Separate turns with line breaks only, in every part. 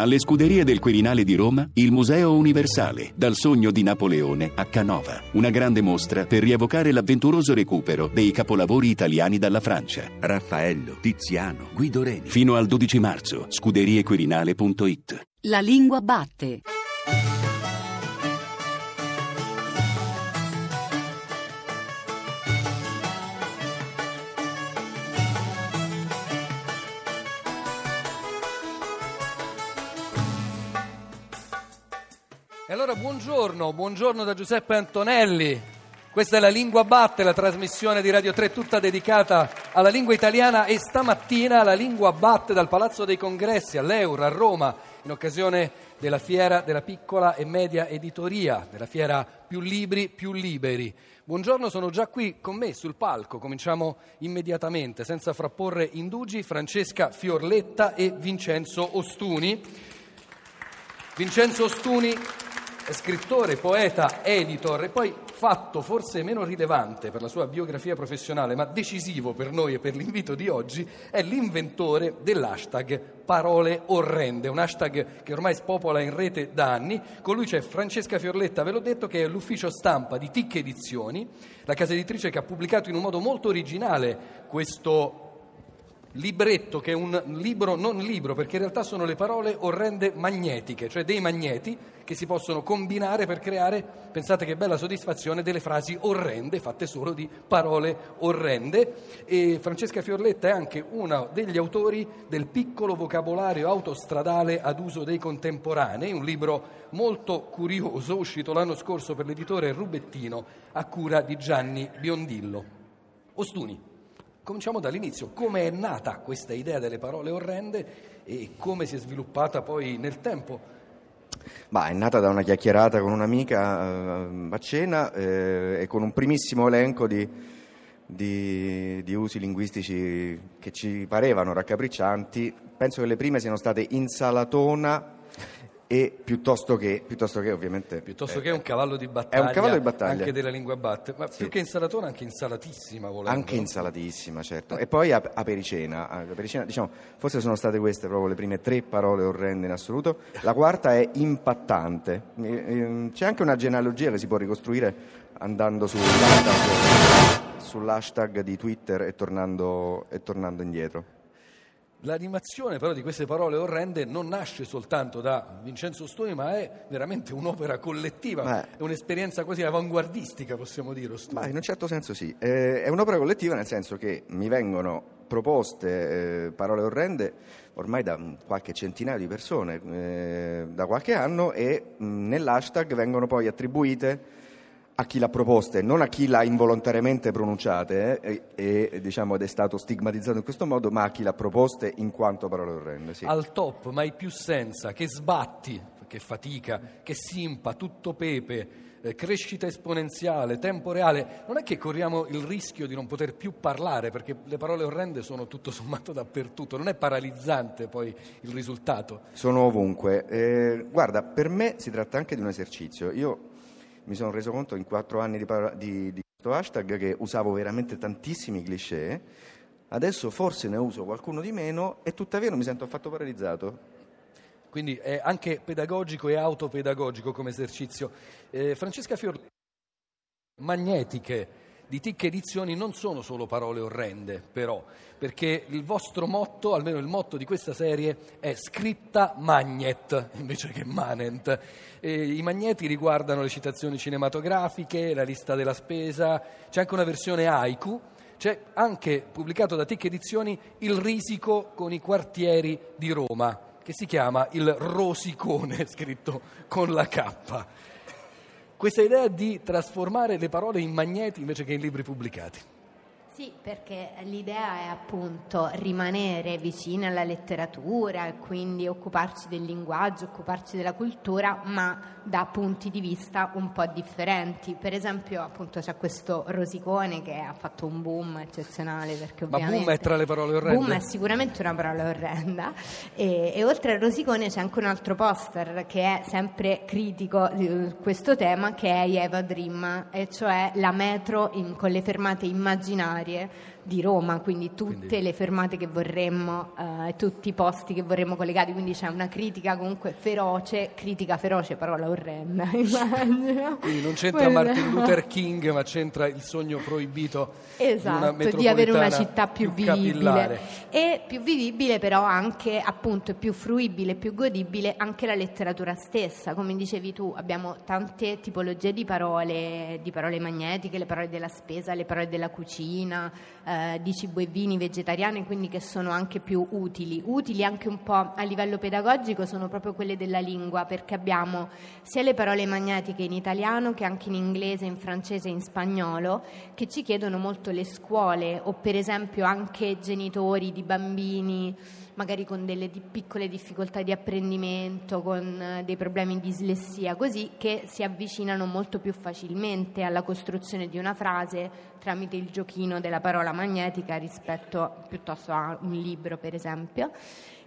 Alle scuderie del Quirinale di Roma, il Museo Universale, dal sogno di Napoleone a Canova. Una grande mostra per rievocare l'avventuroso recupero dei capolavori italiani dalla Francia.
Raffaello, Tiziano, Guido Reni.
Fino al 12 marzo, scuderiequirinale.it.
La lingua batte.
E allora buongiorno, buongiorno da Giuseppe Antonelli. Questa è la Lingua Batte, la trasmissione di Radio 3 tutta dedicata alla lingua italiana e stamattina la Lingua Batte dal Palazzo dei Congressi all'Euro a Roma in occasione della fiera della piccola e media editoria, della fiera più libri, più liberi. Buongiorno, sono già qui con me sul palco, cominciamo immediatamente, senza frapporre indugi, Francesca Fiorletta e Vincenzo Ostuni. Vincenzo Ostuni scrittore, poeta, editor e poi fatto forse meno rilevante per la sua biografia professionale, ma decisivo per noi e per l'invito di oggi, è l'inventore dell'hashtag parole orrende, un hashtag che ormai spopola in rete da anni. Con lui c'è Francesca Fiorletta, ve l'ho detto, che è l'ufficio stampa di Tic Edizioni, la casa editrice che ha pubblicato in un modo molto originale questo libretto che è un libro non libro perché in realtà sono le parole orrende magnetiche, cioè dei magneti che si possono combinare per creare, pensate che bella soddisfazione, delle frasi orrende fatte solo di parole orrende e Francesca Fiorletta è anche uno degli autori del piccolo vocabolario autostradale ad uso dei contemporanei, un libro molto curioso uscito l'anno scorso per l'editore Rubettino a cura di Gianni Biondillo. Ostuni. Cominciamo dall'inizio, come è nata questa idea delle parole orrende e come si è sviluppata poi nel tempo?
Ma è nata da una chiacchierata con un'amica eh, a cena eh, e con un primissimo elenco di, di, di, usi linguistici che ci parevano raccapriccianti. Penso che le prime siano state insalatona, e piuttosto che, piuttosto che ovviamente
piuttosto eh, che un cavallo di battaglia,
è un cavallo di battaglia.
anche della lingua batte ma sì. più che insalatona anche insalatissima volendo.
anche insalatissima certo. E poi apericena, apericena diciamo, forse sono state queste proprio le prime tre parole orrende in assoluto. La quarta è impattante. Ehm, c'è anche una genealogia che si può ricostruire andando sull'hashtag, sull'hashtag di Twitter e tornando, e tornando indietro
L'animazione però di queste parole orrende non nasce soltanto da Vincenzo Stoni, ma è veramente un'opera collettiva, ma è un'esperienza quasi avanguardistica, possiamo dire.
Ma in un certo senso sì, eh, è un'opera collettiva nel senso che mi vengono proposte eh, parole orrende ormai da qualche centinaio di persone eh, da qualche anno e mh, nell'hashtag vengono poi attribuite a chi l'ha proposta e non a chi l'ha involontariamente pronunciate eh, e, e, diciamo, ed è stato stigmatizzato in questo modo, ma a chi l'ha proposta in quanto parole orrende. Sì.
Al top, mai più senza, che sbatti, che fatica, che simpa, tutto pepe, eh, crescita esponenziale, tempo reale. Non è che corriamo il rischio di non poter più parlare, perché le parole orrende sono tutto sommato dappertutto, non è paralizzante poi il risultato.
Sono ovunque. Eh, guarda, per me si tratta anche di un esercizio. Io mi sono reso conto in quattro anni di, di, di questo hashtag che usavo veramente tantissimi cliché, adesso forse ne uso qualcuno di meno e tuttavia non mi sento affatto paralizzato.
Quindi è anche pedagogico e autopedagogico come esercizio. Eh, Francesca Fiorli, magnetiche di TIC Edizioni non sono solo parole orrende, però, perché il vostro motto, almeno il motto di questa serie, è scritta magnet invece che manent. E I magneti riguardano le citazioni cinematografiche, la lista della spesa, c'è anche una versione haiku. C'è anche pubblicato da TIC Edizioni il risico con i quartieri di Roma, che si chiama il Rosicone, scritto con la K questa idea di trasformare le parole in magneti invece che in libri pubblicati.
Sì, perché l'idea è appunto rimanere vicini alla letteratura e quindi occuparci del linguaggio, occuparci della cultura, ma da punti di vista un po' differenti. Per esempio, appunto, c'è questo Rosicone che ha fatto un boom eccezionale. Perché
ma boom è tra le parole orrende?
Boom è sicuramente una parola orrenda. E, e oltre al Rosicone c'è anche un altro poster che è sempre critico di questo tema, che è Eva Dream, e cioè la metro in, con le fermate immaginarie 别 di Roma, quindi tutte
Quindi-
le fermate che vorremmo, eh, tutti i posti che vorremmo collegati, quindi c'è una critica comunque feroce, critica feroce, parola orrenda, immagino.
Quindi non c'entra
Quella-
Martin Luther King, ma c'entra il sogno proibito di
Esatto, di avere una città più,
capillare.
vivibile e più vivibile però anche appunto più fruibile, più godibile anche la letteratura stessa, come dicevi tu abbiamo tante tipologie di parole, di parole magnetiche, le parole della spesa, le parole della cucina, eh, di cibo e vini vegetariani, quindi che sono anche più utili, utili anche un po' a livello pedagogico sono proprio quelle della lingua perché abbiamo sia le parole magnetiche in italiano che anche in inglese, in francese e in spagnolo che ci chiedono molto le scuole o per esempio anche genitori di bambini magari con delle di- piccole difficoltà di apprendimento, con eh, dei problemi di dislessia, così che si avvicinano molto più facilmente alla costruzione di una frase tramite il giochino della parola magnetica rispetto piuttosto a un libro, per esempio.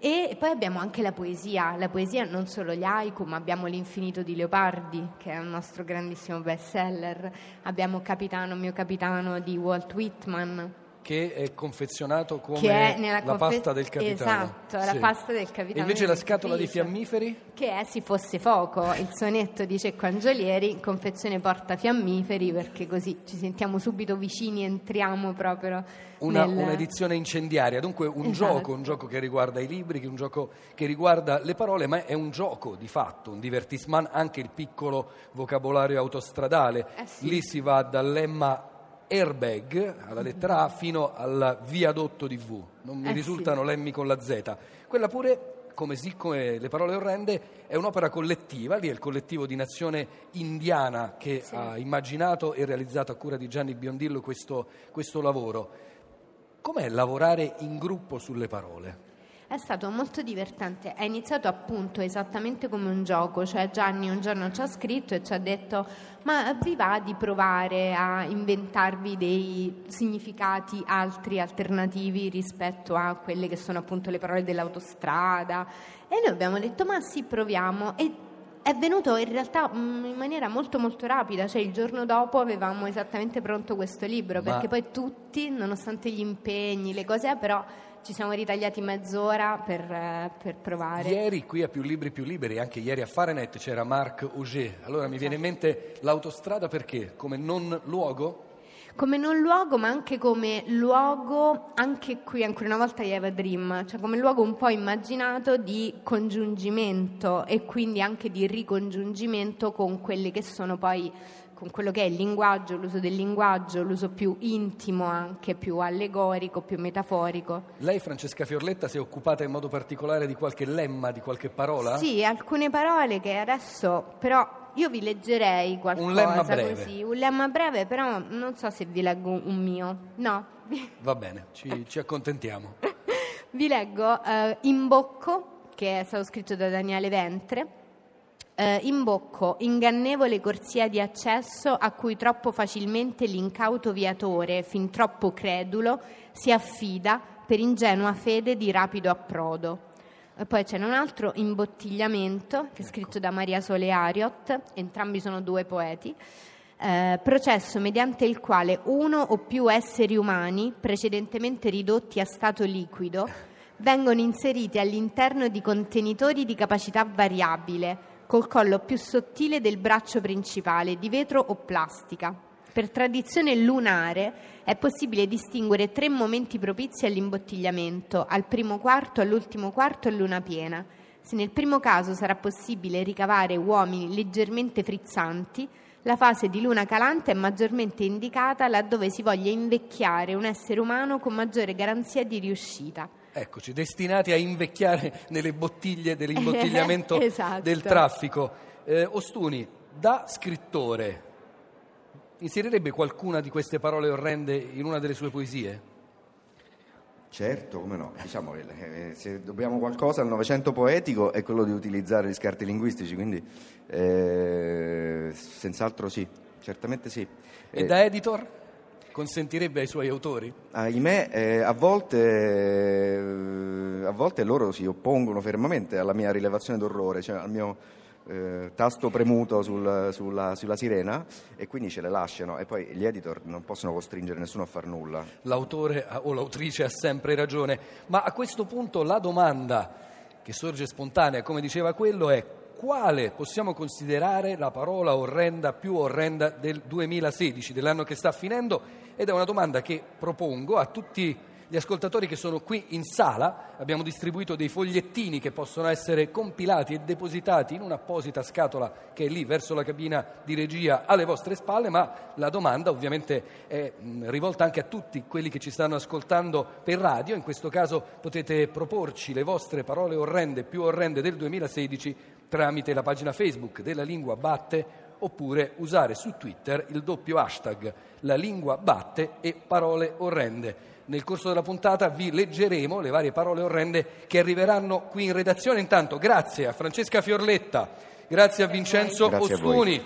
E poi abbiamo anche la poesia, la poesia non solo gli haiku, ma abbiamo L'infinito di Leopardi, che è un nostro grandissimo bestseller, abbiamo Capitano, mio capitano di Walt Whitman,
che è confezionato come
è
la
confe-
pasta del capitano.
Esatto, la
Sì.
pasta del
E
capitano.
invece la scatola
dentifricio,
fiammiferi?
Che è Si fosse fuoco, il sonetto di Cecco Angiolieri, confezione porta fiammiferi, perché così ci sentiamo subito vicini, entriamo proprio
Una,
nel...
un'edizione incendiaria, dunque un
Esatto.
gioco, un gioco che riguarda i libri, che un gioco che riguarda le parole, ma è un gioco di fatto, un divertissement, anche il piccolo vocabolario autostradale.
Eh sì.
Lì si va dal lemma airbag alla lettera A fino al viadotto di V. Non mi
Eh sì.
risultano lemmi con la Z. Quella pure come, sì, come le parole orrende, è un'opera collettiva, lì è il collettivo di Nazione Indiana che ha immaginato e realizzato a cura di Gianni Biondillo questo, questo lavoro. Com'è lavorare in gruppo sulle parole?
È stato molto divertente, è iniziato appunto esattamente come un gioco, cioè Gianni un giorno ci ha scritto e ci ha detto ma vi va di provare a inventarvi dei significati altri, alternativi rispetto a quelle che sono appunto le parole dell'autostrada? E noi abbiamo detto ma sì proviamo. E è venuto in realtà mm, in maniera molto molto rapida, cioè il giorno dopo avevamo esattamente pronto questo libro
Ma-
perché poi tutti, nonostante gli impegni, le cose, però ci siamo ritagliati mezz'ora per, eh, per provare.
Ieri qui a Più Libri Più Liberi, anche ieri a Fahrenheit c'era Marc Auger. Allora mi viene in mente l'autostrada perché? Come non luogo?
Come non luogo, ma anche come luogo, anche qui ancora una volta Eva Dream, cioè come luogo un po' immaginato di congiungimento e quindi anche di ricongiungimento con quelle che sono poi con quello che è il linguaggio, l'uso del linguaggio, l'uso più intimo anche, più allegorico, più metaforico.
Lei, Francesca Fiorletta, si è occupata in modo particolare di qualche lemma, di qualche parola?
Sì, alcune parole che adesso però io vi leggerei qualcosa
Un lemma breve.
così, un lemma breve, però non so se vi leggo un mio. No.
Va bene, ci, ci accontentiamo.
Vi leggo eh, Imbocco, che è stato scritto da Daniele Ventre. Eh, Imbocco, ingannevole corsia di accesso a cui troppo facilmente l'incauto viatore, fin troppo credulo, si affida per ingenua fede di rapido approdo. E poi c'è un altro imbottigliamento, che è scritto da Maria Sole Ariot, entrambi sono due poeti. Eh, processo mediante il quale uno o più esseri umani, precedentemente ridotti a stato liquido, vengono inseriti all'interno di contenitori di capacità variabile, col collo più sottile del braccio principale, di vetro o plastica. Per tradizione lunare è possibile distinguere tre momenti propizi all'imbottigliamento, al primo quarto, all'ultimo quarto e luna piena. Se nel primo caso sarà possibile ricavare uomini leggermente frizzanti, la fase di luna calante è maggiormente indicata laddove si voglia invecchiare un essere umano con maggiore garanzia di riuscita.
Eccoci, destinati a invecchiare nelle bottiglie dell'imbottigliamento
Esatto.
del traffico. Eh, Ostuni, da scrittore, inserirebbe qualcuna di queste parole orrende in una delle sue poesie?
Certo, come no. Diciamo che eh, se dobbiamo qualcosa al Novecento poetico è quello di utilizzare gli scarti linguistici, quindi eh, senz'altro sì, certamente sì.
E
Eh,
da editor? Consentirebbe ai suoi autori?
Ahimè, eh, a, volte, eh, a volte loro si oppongono fermamente alla mia rilevazione d'orrore, cioè al mio eh, tasto premuto sul- sulla, sulla sirena e quindi ce le lasciano e poi gli editor non possono costringere nessuno a far nulla.
L'autore o l'autrice ha sempre ragione, ma a questo punto la domanda che sorge spontanea, come diceva quello, è quale possiamo considerare la parola orrenda più orrenda del 2016, dell'anno che sta finendo? Ed è una domanda che propongo a tutti gli ascoltatori che sono qui in sala. Abbiamo distribuito dei fogliettini che possono essere compilati e depositati in un'apposita scatola che è lì verso la cabina di regia alle vostre spalle, ma la domanda ovviamente è mh, rivolta anche a tutti quelli che ci stanno ascoltando per radio. In questo caso potete proporci le vostre parole orrende più orrende del 2016 tramite la pagina Facebook della Lingua Batte oppure usare su Twitter il doppio hashtag la lingua batte e parole orrende. Nel corso della puntata vi leggeremo le varie parole orrende che arriveranno qui in redazione. Intanto grazie a Francesca Fiorletta, grazie a Vincenzo
Grazie.
Ostuni,